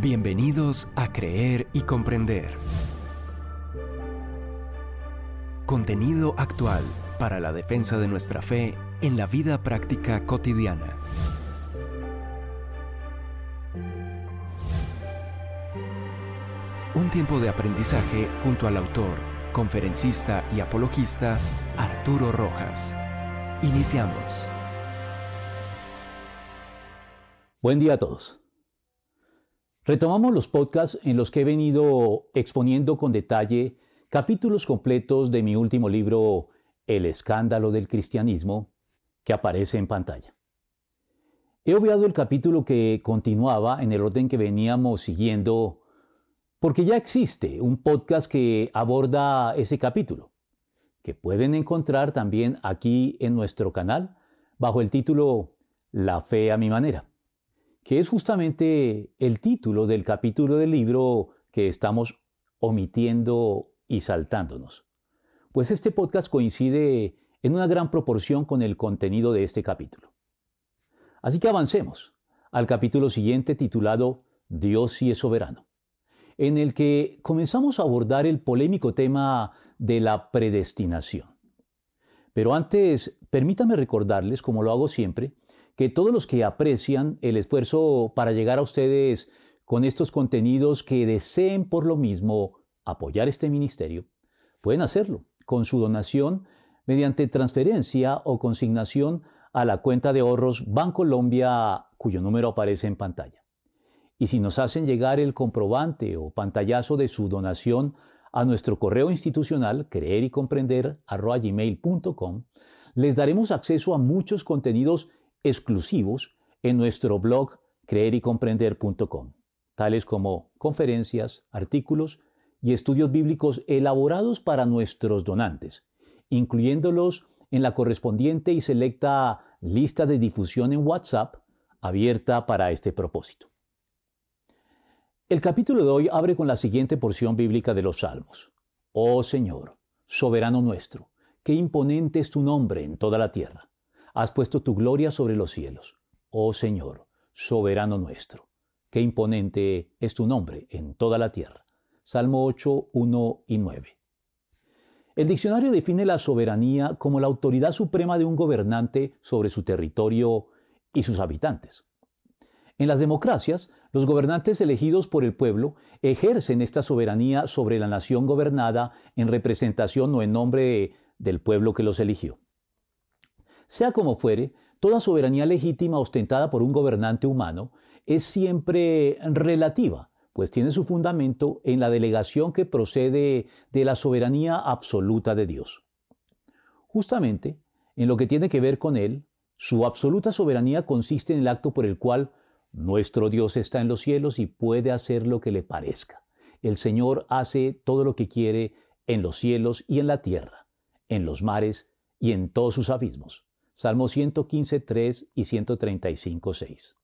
Bienvenidos a Creer y Comprender. Contenido actual para la defensa de nuestra fe en la vida práctica cotidiana. Un tiempo de aprendizaje junto al autor, conferencista y apologista Arturo Rojas. Iniciamos. Buen día a todos. Retomamos los podcasts en los que he venido exponiendo con detalle capítulos completos de mi último libro, El escándalo del cristianismo, que aparece en pantalla. He obviado el capítulo que continuaba en el orden que veníamos siguiendo, porque ya existe un podcast que aborda ese capítulo, que pueden encontrar también aquí en nuestro canal bajo el título La fe a mi manera que es justamente el título del capítulo del libro que estamos omitiendo y saltándonos. Pues este podcast coincide en una gran proporción con el contenido de este capítulo. Así que avancemos al capítulo siguiente titulado Dios sí es soberano, en el que comenzamos a abordar el polémico tema de la predestinación. Pero antes, permítame recordarles, como lo hago siempre, que todos los que aprecian el esfuerzo para llegar a ustedes con estos contenidos que deseen por lo mismo apoyar este ministerio, pueden hacerlo con su donación mediante transferencia o consignación a la cuenta de ahorros Bancolombia cuyo número aparece en pantalla. Y si nos hacen llegar el comprobante o pantallazo de su donación a nuestro correo institucional creer y comprender les daremos acceso a muchos contenidos exclusivos en nuestro blog creerycomprender.com, tales como conferencias, artículos y estudios bíblicos elaborados para nuestros donantes, incluyéndolos en la correspondiente y selecta lista de difusión en WhatsApp abierta para este propósito. El capítulo de hoy abre con la siguiente porción bíblica de los Salmos. Oh Señor, soberano nuestro, qué imponente es tu nombre en toda la tierra has puesto tu gloria sobre los cielos. Oh Señor, soberano nuestro, qué imponente es tu nombre en toda la tierra. Salmo 8, 1 y 9. El diccionario define la soberanía como la autoridad suprema de un gobernante sobre su territorio y sus habitantes. En las democracias, los gobernantes elegidos por el pueblo ejercen esta soberanía sobre la nación gobernada en representación o en nombre del pueblo que los eligió. Sea como fuere, toda soberanía legítima ostentada por un gobernante humano es siempre relativa, pues tiene su fundamento en la delegación que procede de la soberanía absoluta de Dios. Justamente, en lo que tiene que ver con Él, su absoluta soberanía consiste en el acto por el cual nuestro Dios está en los cielos y puede hacer lo que le parezca. El Señor hace todo lo que quiere en los cielos y en la tierra, en los mares y en todos sus abismos. Salmo 115, 3 y 135, 6.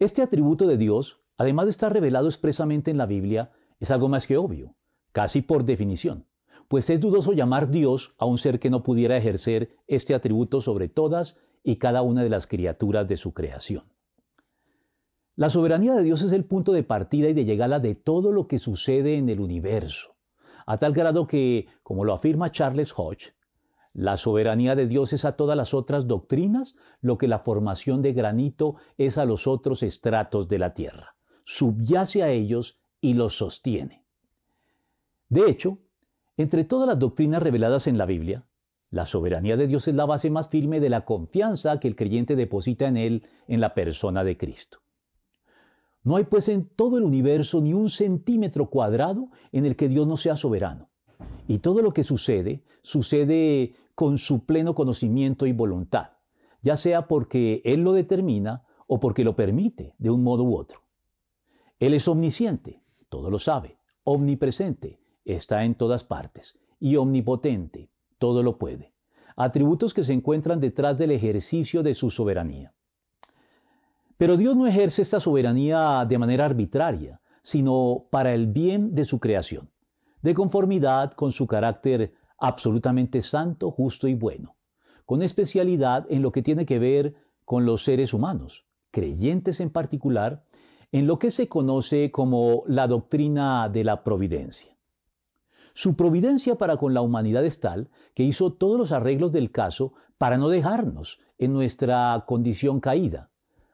Este atributo de Dios, además de estar revelado expresamente en la Biblia, es algo más que obvio, casi por definición, pues es dudoso llamar Dios a un ser que no pudiera ejercer este atributo sobre todas y cada una de las criaturas de su creación. La soberanía de Dios es el punto de partida y de llegada de todo lo que sucede en el universo, a tal grado que, como lo afirma Charles Hodge, la soberanía de Dios es a todas las otras doctrinas lo que la formación de granito es a los otros estratos de la tierra. Subyace a ellos y los sostiene. De hecho, entre todas las doctrinas reveladas en la Biblia, la soberanía de Dios es la base más firme de la confianza que el creyente deposita en Él en la persona de Cristo. No hay pues en todo el universo ni un centímetro cuadrado en el que Dios no sea soberano. Y todo lo que sucede, sucede con su pleno conocimiento y voluntad, ya sea porque Él lo determina o porque lo permite de un modo u otro. Él es omnisciente, todo lo sabe, omnipresente, está en todas partes, y omnipotente, todo lo puede. Atributos que se encuentran detrás del ejercicio de su soberanía. Pero Dios no ejerce esta soberanía de manera arbitraria, sino para el bien de su creación de conformidad con su carácter absolutamente santo, justo y bueno, con especialidad en lo que tiene que ver con los seres humanos, creyentes en particular, en lo que se conoce como la doctrina de la providencia. Su providencia para con la humanidad es tal que hizo todos los arreglos del caso para no dejarnos en nuestra condición caída,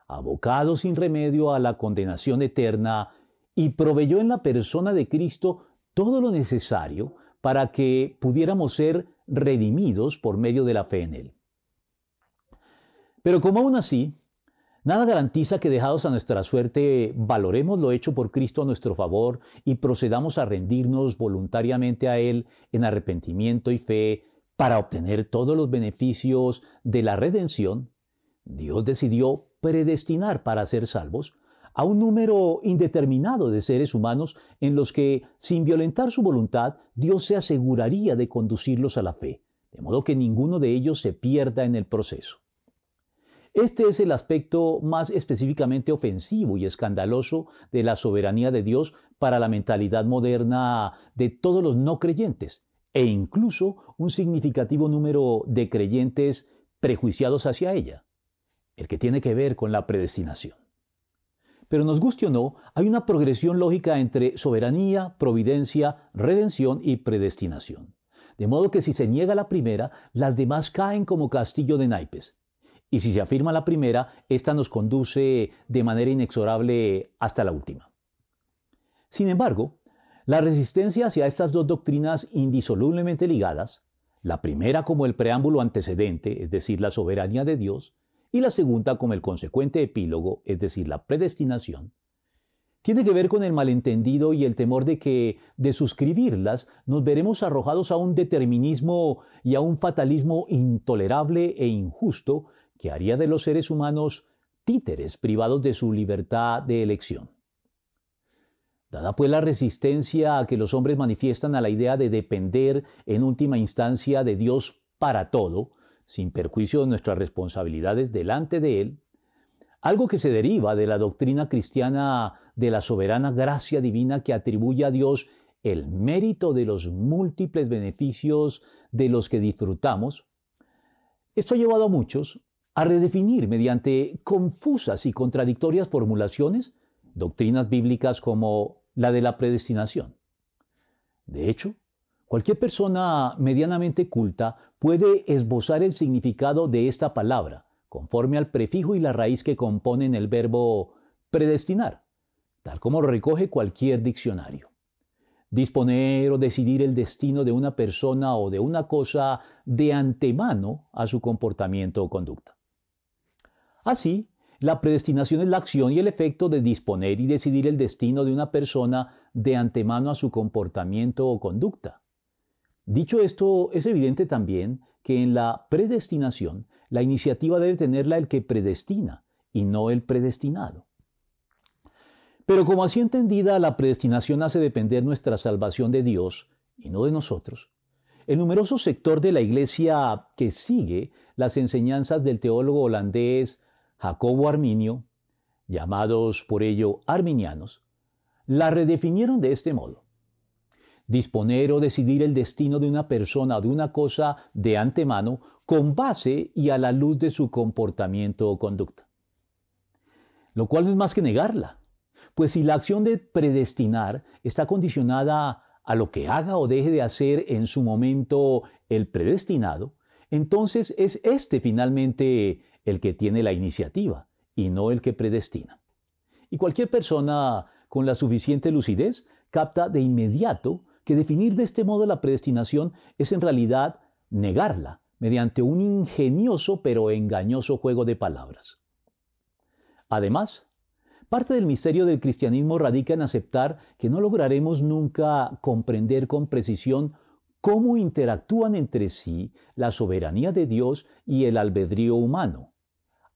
abocados sin remedio a la condenación eterna, y proveyó en la persona de Cristo todo lo necesario para que pudiéramos ser redimidos por medio de la fe en Él. Pero como aún así, nada garantiza que dejados a nuestra suerte valoremos lo hecho por Cristo a nuestro favor y procedamos a rendirnos voluntariamente a Él en arrepentimiento y fe para obtener todos los beneficios de la redención, Dios decidió predestinar para ser salvos a un número indeterminado de seres humanos en los que, sin violentar su voluntad, Dios se aseguraría de conducirlos a la fe, de modo que ninguno de ellos se pierda en el proceso. Este es el aspecto más específicamente ofensivo y escandaloso de la soberanía de Dios para la mentalidad moderna de todos los no creyentes, e incluso un significativo número de creyentes prejuiciados hacia ella, el que tiene que ver con la predestinación. Pero nos guste o no, hay una progresión lógica entre soberanía, providencia, redención y predestinación. De modo que si se niega la primera, las demás caen como castillo de naipes. Y si se afirma la primera, ésta nos conduce de manera inexorable hasta la última. Sin embargo, la resistencia hacia estas dos doctrinas indisolublemente ligadas, la primera como el preámbulo antecedente, es decir, la soberanía de Dios, y la segunda como el consecuente epílogo, es decir, la predestinación, tiene que ver con el malentendido y el temor de que, de suscribirlas, nos veremos arrojados a un determinismo y a un fatalismo intolerable e injusto que haría de los seres humanos títeres privados de su libertad de elección. Dada pues la resistencia a que los hombres manifiestan a la idea de depender en última instancia de Dios para todo, sin perjuicio de nuestras responsabilidades delante de Él, algo que se deriva de la doctrina cristiana de la soberana gracia divina que atribuye a Dios el mérito de los múltiples beneficios de los que disfrutamos, esto ha llevado a muchos a redefinir mediante confusas y contradictorias formulaciones doctrinas bíblicas como la de la predestinación. De hecho, Cualquier persona medianamente culta puede esbozar el significado de esta palabra, conforme al prefijo y la raíz que componen el verbo predestinar, tal como recoge cualquier diccionario. Disponer o decidir el destino de una persona o de una cosa de antemano a su comportamiento o conducta. Así, la predestinación es la acción y el efecto de disponer y decidir el destino de una persona de antemano a su comportamiento o conducta. Dicho esto, es evidente también que en la predestinación la iniciativa debe tenerla el que predestina y no el predestinado. Pero como así entendida, la predestinación hace depender nuestra salvación de Dios y no de nosotros, el numeroso sector de la Iglesia que sigue las enseñanzas del teólogo holandés Jacobo Arminio, llamados por ello arminianos, la redefinieron de este modo disponer o decidir el destino de una persona o de una cosa de antemano con base y a la luz de su comportamiento o conducta. Lo cual no es más que negarla, pues si la acción de predestinar está condicionada a lo que haga o deje de hacer en su momento el predestinado, entonces es éste finalmente el que tiene la iniciativa y no el que predestina. Y cualquier persona con la suficiente lucidez capta de inmediato que definir de este modo la predestinación es en realidad negarla mediante un ingenioso pero engañoso juego de palabras. Además, parte del misterio del cristianismo radica en aceptar que no lograremos nunca comprender con precisión cómo interactúan entre sí la soberanía de Dios y el albedrío humano,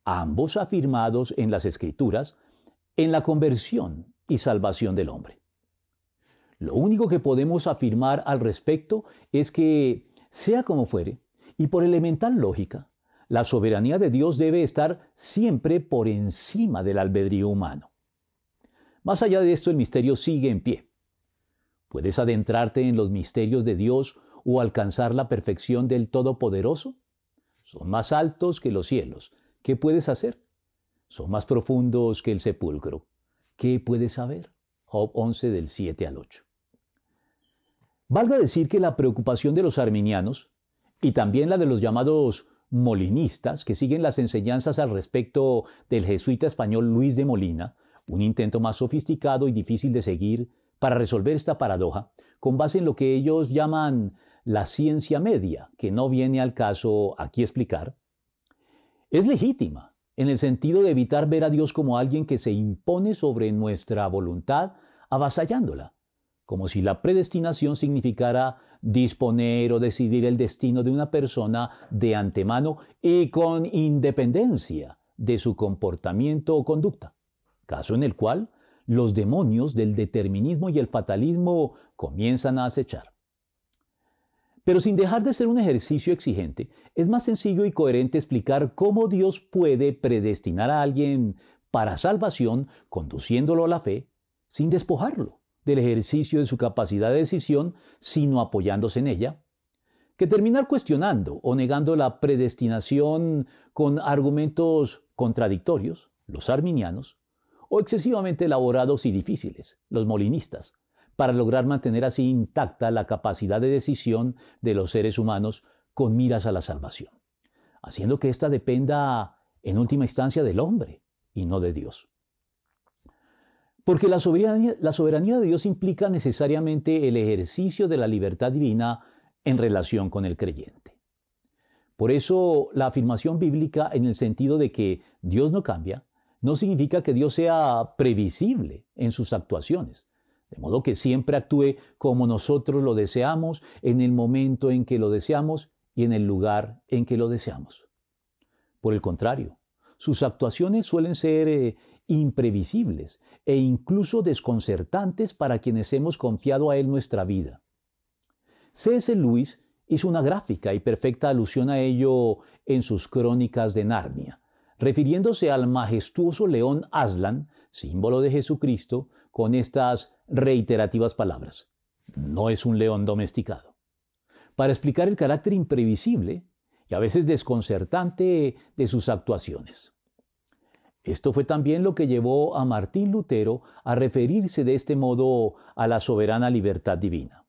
ambos afirmados en las Escrituras en la conversión y salvación del hombre. Lo único que podemos afirmar al respecto es que, sea como fuere, y por elemental lógica, la soberanía de Dios debe estar siempre por encima del albedrío humano. Más allá de esto, el misterio sigue en pie. ¿Puedes adentrarte en los misterios de Dios o alcanzar la perfección del Todopoderoso? Son más altos que los cielos. ¿Qué puedes hacer? Son más profundos que el sepulcro. ¿qué puedes saber? Job 11 del 7 al 8. Valga decir que la preocupación de los arminianos y también la de los llamados molinistas, que siguen las enseñanzas al respecto del jesuita español Luis de Molina, un intento más sofisticado y difícil de seguir para resolver esta paradoja, con base en lo que ellos llaman la ciencia media, que no viene al caso aquí explicar, es legítima en el sentido de evitar ver a Dios como alguien que se impone sobre nuestra voluntad, avasallándola, como si la predestinación significara disponer o decidir el destino de una persona de antemano y con independencia de su comportamiento o conducta, caso en el cual los demonios del determinismo y el fatalismo comienzan a acechar. Pero sin dejar de ser un ejercicio exigente, es más sencillo y coherente explicar cómo Dios puede predestinar a alguien para salvación conduciéndolo a la fe sin despojarlo del ejercicio de su capacidad de decisión, sino apoyándose en ella, que terminar cuestionando o negando la predestinación con argumentos contradictorios, los arminianos, o excesivamente elaborados y difíciles, los molinistas, para lograr mantener así intacta la capacidad de decisión de los seres humanos con miras a la salvación, haciendo que ésta dependa en última instancia del hombre y no de Dios. Porque la soberanía, la soberanía de Dios implica necesariamente el ejercicio de la libertad divina en relación con el creyente. Por eso la afirmación bíblica en el sentido de que Dios no cambia, no significa que Dios sea previsible en sus actuaciones, de modo que siempre actúe como nosotros lo deseamos, en el momento en que lo deseamos y en el lugar en que lo deseamos. Por el contrario, sus actuaciones suelen ser eh, imprevisibles e incluso desconcertantes para quienes hemos confiado a Él nuestra vida. C.S. Lewis hizo una gráfica y perfecta alusión a ello en sus crónicas de Narnia, refiriéndose al majestuoso león Aslan, símbolo de Jesucristo, con estas reiterativas palabras. No es un león domesticado. Para explicar el carácter imprevisible y a veces desconcertante de sus actuaciones. Esto fue también lo que llevó a Martín Lutero a referirse de este modo a la soberana libertad divina.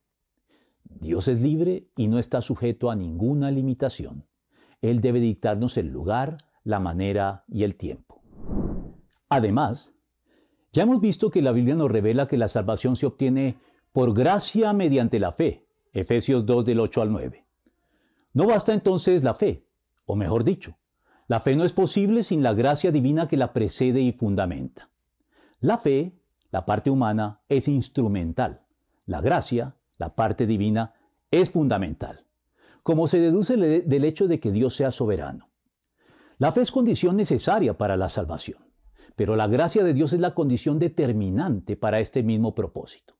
Dios es libre y no está sujeto a ninguna limitación. Él debe dictarnos el lugar, la manera y el tiempo. Además, ya hemos visto que la Biblia nos revela que la salvación se obtiene por gracia mediante la fe. Efesios 2 del 8 al 9. No basta entonces la fe, o mejor dicho, la fe no es posible sin la gracia divina que la precede y fundamenta. La fe, la parte humana, es instrumental. La gracia, la parte divina, es fundamental, como se deduce del hecho de que Dios sea soberano. La fe es condición necesaria para la salvación, pero la gracia de Dios es la condición determinante para este mismo propósito.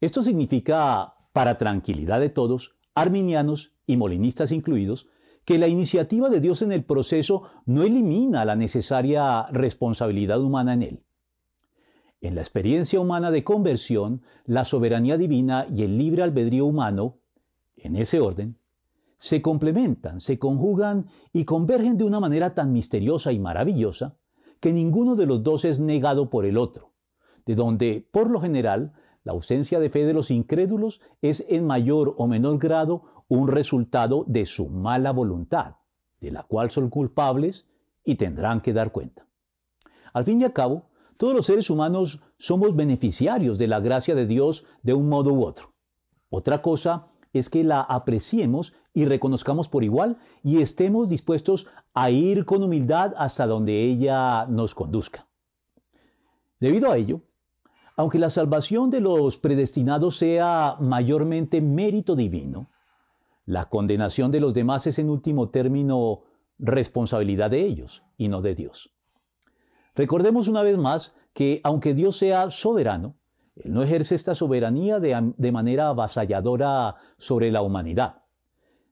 Esto significa, para tranquilidad de todos, arminianos y molinistas incluidos, que la iniciativa de Dios en el proceso no elimina la necesaria responsabilidad humana en él. En la experiencia humana de conversión, la soberanía divina y el libre albedrío humano, en ese orden, se complementan, se conjugan y convergen de una manera tan misteriosa y maravillosa que ninguno de los dos es negado por el otro, de donde, por lo general, la ausencia de fe de los incrédulos es en mayor o menor grado un resultado de su mala voluntad, de la cual son culpables y tendrán que dar cuenta. Al fin y al cabo, todos los seres humanos somos beneficiarios de la gracia de Dios de un modo u otro. Otra cosa es que la apreciemos y reconozcamos por igual y estemos dispuestos a ir con humildad hasta donde ella nos conduzca. Debido a ello, aunque la salvación de los predestinados sea mayormente mérito divino, la condenación de los demás es en último término responsabilidad de ellos y no de Dios. Recordemos una vez más que aunque Dios sea soberano, Él no ejerce esta soberanía de, manera avasalladora sobre la humanidad,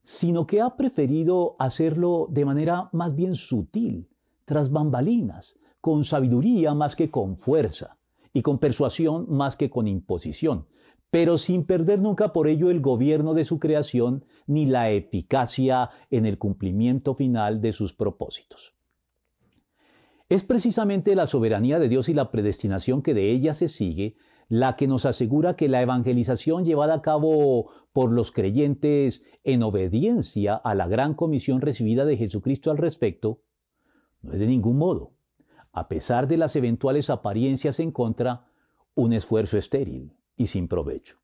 sino que ha preferido hacerlo de manera más bien sutil, tras bambalinas, con sabiduría más que con fuerza, y con persuasión más que con imposición, pero sin perder nunca por ello el gobierno de su creación ni la eficacia en el cumplimiento final de sus propósitos. Es precisamente la soberanía de Dios y la predestinación que de ella se sigue la que nos asegura que la evangelización llevada a cabo por los creyentes en obediencia a la gran comisión recibida de Jesucristo al respecto, no es de ningún modo, a pesar de las eventuales apariencias en contra, un esfuerzo estéril y sin provecho.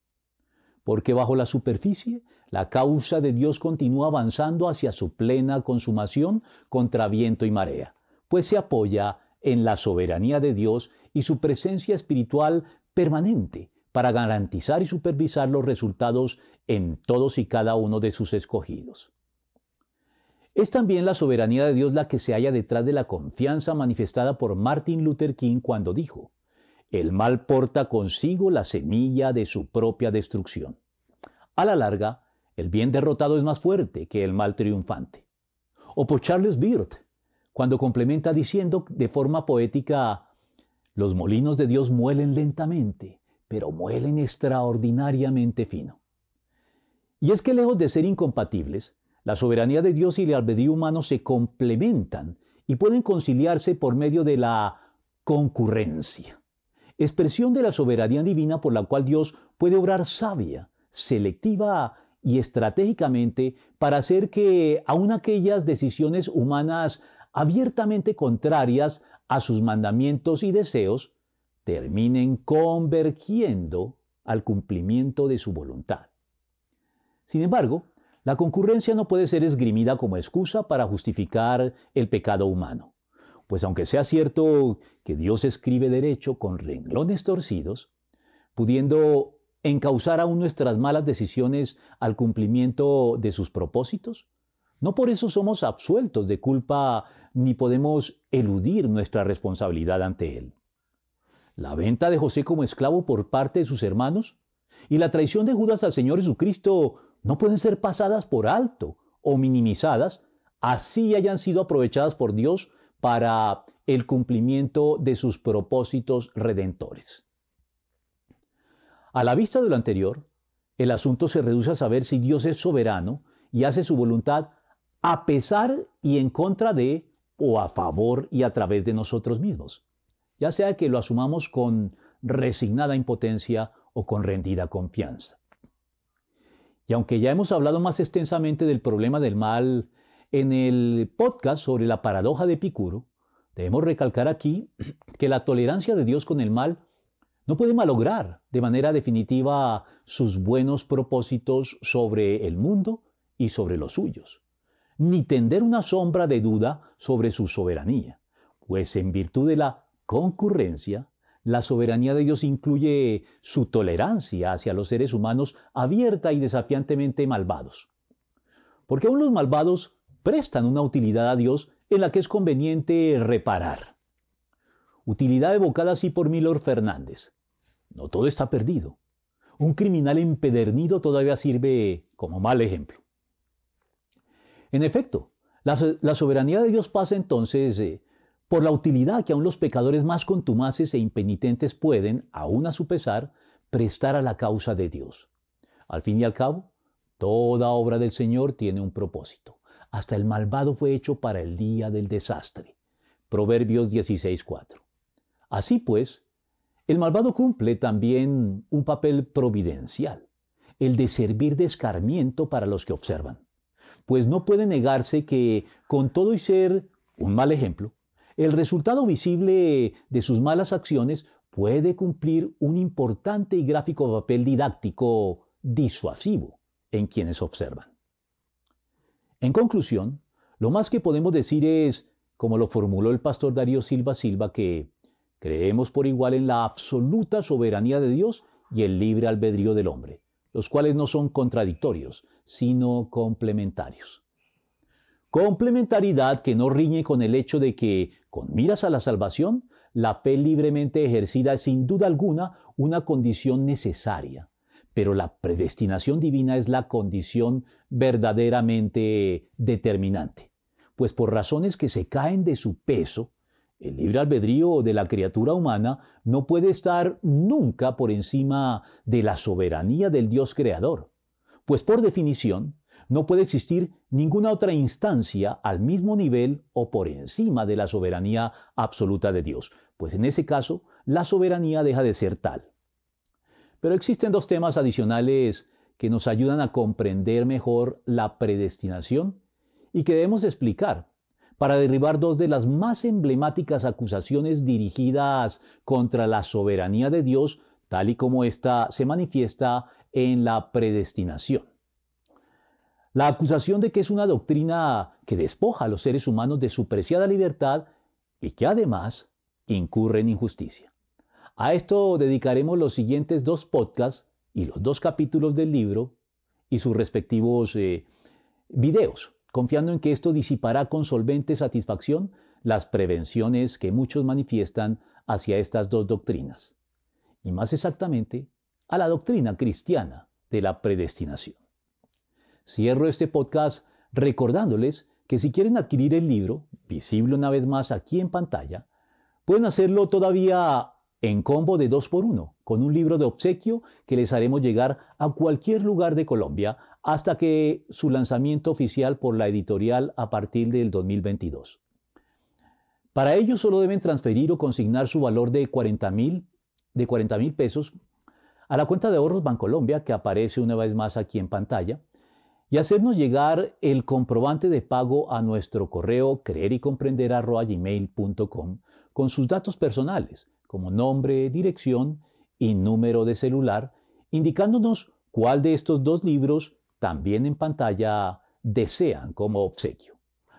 Porque bajo la superficie, la causa de Dios continúa avanzando hacia su plena consumación contra viento y marea, pues se apoya en la soberanía de Dios y su presencia espiritual permanente para garantizar y supervisar los resultados en todos y cada uno de sus escogidos. Es también la soberanía de Dios la que se halla detrás de la confianza manifestada por Martin Luther King cuando dijo, el mal porta consigo la semilla de su propia destrucción. A la larga, el bien derrotado es más fuerte que el mal triunfante. O por Charles Beard, cuando complementa diciendo de forma poética, los molinos de Dios muelen lentamente, pero muelen extraordinariamente fino. Y es que lejos de ser incompatibles, la soberanía de Dios y el albedrío humano se complementan y pueden conciliarse por medio de la concurrencia, expresión de la soberanía divina por la cual Dios puede obrar sabia, selectiva y estratégicamente para hacer que aun aquellas decisiones humanas abiertamente contrarias a sus mandamientos y deseos terminen convergiendo al cumplimiento de su voluntad. Sin embargo, la concurrencia no puede ser esgrimida como excusa para justificar el pecado humano, pues aunque sea cierto que Dios escribe derecho con renglones torcidos, pudiendo encauzar aún nuestras malas decisiones al cumplimiento de sus propósitos, no por eso somos absueltos de culpa ni podemos eludir nuestra responsabilidad ante Él. La venta de José como esclavo por parte de sus hermanos y la traición de Judas al Señor Jesucristo no pueden ser pasadas por alto o minimizadas, así hayan sido aprovechadas por Dios para el cumplimiento de sus propósitos redentores. A la vista de lo anterior, el asunto se reduce a saber si Dios es soberano y hace su voluntad a pesar y en contra de o a favor y a través de nosotros mismos, ya sea que lo asumamos con resignada impotencia o con rendida confianza. Y aunque ya hemos hablado más extensamente del problema del mal en el podcast sobre la paradoja de Epicuro, debemos recalcar aquí que la tolerancia de Dios con el mal no puede malograr de manera definitiva sus buenos propósitos sobre el mundo y sobre los suyos ni tender una sombra de duda sobre su soberanía, pues en virtud de la concurrencia, la soberanía de Dios incluye su tolerancia hacia los seres humanos abierta y desafiantemente malvados. Porque aún los malvados prestan una utilidad a Dios en la que es conveniente reparar. Utilidad evocada así por Milor Fernández. No todo está perdido. Un criminal empedernido todavía sirve como mal ejemplo. En efecto, la, soberanía de Dios pasa entonces eh, por la utilidad que aún los pecadores más contumaces e impenitentes pueden, aún a su pesar, prestar a la causa de Dios. Al fin y al cabo, toda obra del Señor tiene un propósito. Hasta el malvado fue hecho para el día del desastre. Proverbios 16:4. Así pues, el malvado cumple también un papel providencial, el de servir de escarmiento para los que observan pues no puede negarse que, con todo y ser un mal ejemplo, el resultado visible de sus malas acciones puede cumplir un importante y gráfico papel didáctico disuasivo en quienes observan. En conclusión, lo más que podemos decir es, como lo formuló el pastor Darío Silva Silva, que creemos por igual en la absoluta soberanía de Dios y el libre albedrío del hombre, los cuales no son contradictorios, sino complementarios. Complementariedad que no riñe con el hecho de que, con miras a la salvación, la fe libremente ejercida es sin duda alguna una condición necesaria, pero la predestinación divina es la condición verdaderamente determinante, pues por razones que se caen de su peso, el libre albedrío de la criatura humana no puede estar nunca por encima de la soberanía del Dios creador, pues por definición no puede existir ninguna otra instancia al mismo nivel o por encima de la soberanía absoluta de Dios, pues en ese caso la soberanía deja de ser tal. Pero existen dos temas adicionales que nos ayudan a comprender mejor la predestinación y que debemos explicar para derribar dos de las más emblemáticas acusaciones dirigidas contra la soberanía de Dios, tal y como ésta se manifiesta en la predestinación. La acusación de que es una doctrina que despoja a los seres humanos de su preciada libertad y que además incurre en injusticia. A esto dedicaremos los siguientes dos podcasts y los dos capítulos del libro y sus respectivos eh, videos, confiando en que esto disipará con solvente satisfacción las prevenciones que muchos manifiestan hacia estas dos doctrinas, y más exactamente a la doctrina cristiana de la predestinación. Cierro este podcast recordándoles que si quieren adquirir el libro, visible una vez más aquí en pantalla, pueden hacerlo todavía en combo de 2 por 1 con un libro de obsequio que les haremos llegar a cualquier lugar de Colombia hasta que su lanzamiento oficial por la editorial a partir del 2022. Para ello solo deben transferir o consignar su valor de 40 mil de 40 mil pesos a la cuenta de ahorros Bancolombia que aparece una vez más aquí en pantalla y hacernos llegar el comprobante de pago a nuestro correo creer y comprender con sus datos personales como nombre, dirección y número de celular, indicándonos cuál de estos dos libros, también en pantalla, desean como obsequio.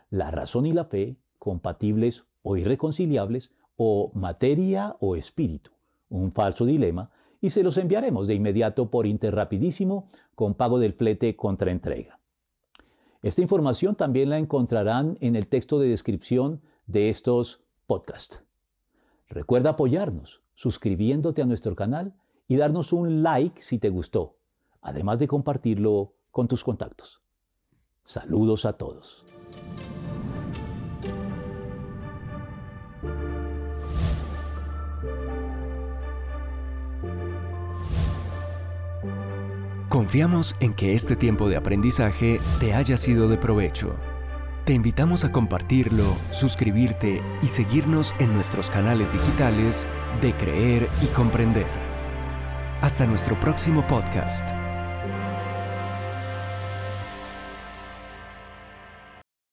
La razón y la fe, compatibles o irreconciliables, o materia o espíritu, un falso dilema, y se los enviaremos de inmediato por Interrapidísimo con pago del flete contra entrega. Esta información también la encontrarán en el texto de descripción de estos podcasts. Recuerda apoyarnos suscribiéndote a nuestro canal y darnos un like si te gustó, además de compartirlo con tus contactos. Saludos a todos. Confiamos en que este tiempo de aprendizaje te haya sido de provecho. Te invitamos a compartirlo, suscribirte y seguirnos en nuestros canales digitales de Creer y Comprender. Hasta nuestro próximo podcast.